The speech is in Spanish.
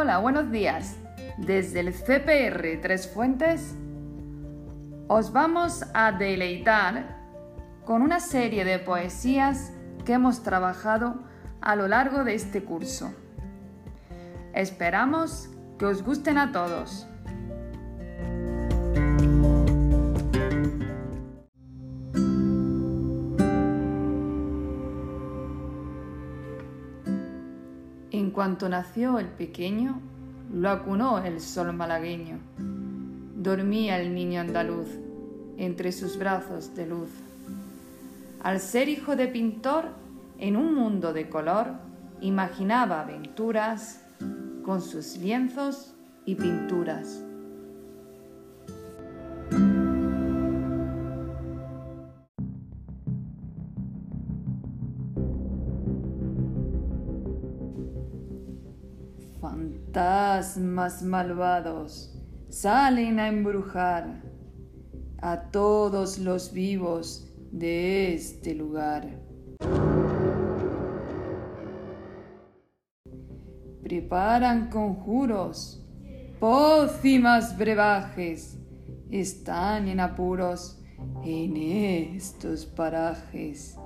Hola, buenos días. Desde el CPR Tres Fuentes os vamos a deleitar con una serie de poesías que hemos trabajado a lo largo de este curso. Esperamos que os gusten a todos. Cuanto nació el pequeño, lo acunó el sol malagueño. Dormía el niño andaluz entre sus brazos de luz. Al ser hijo de pintor, en un mundo de color, imaginaba aventuras con sus lienzos y pinturas. Fantasmas malvados salen a embrujar a todos los vivos de este lugar. Preparan conjuros, pócimas brebajes, están en apuros en estos parajes.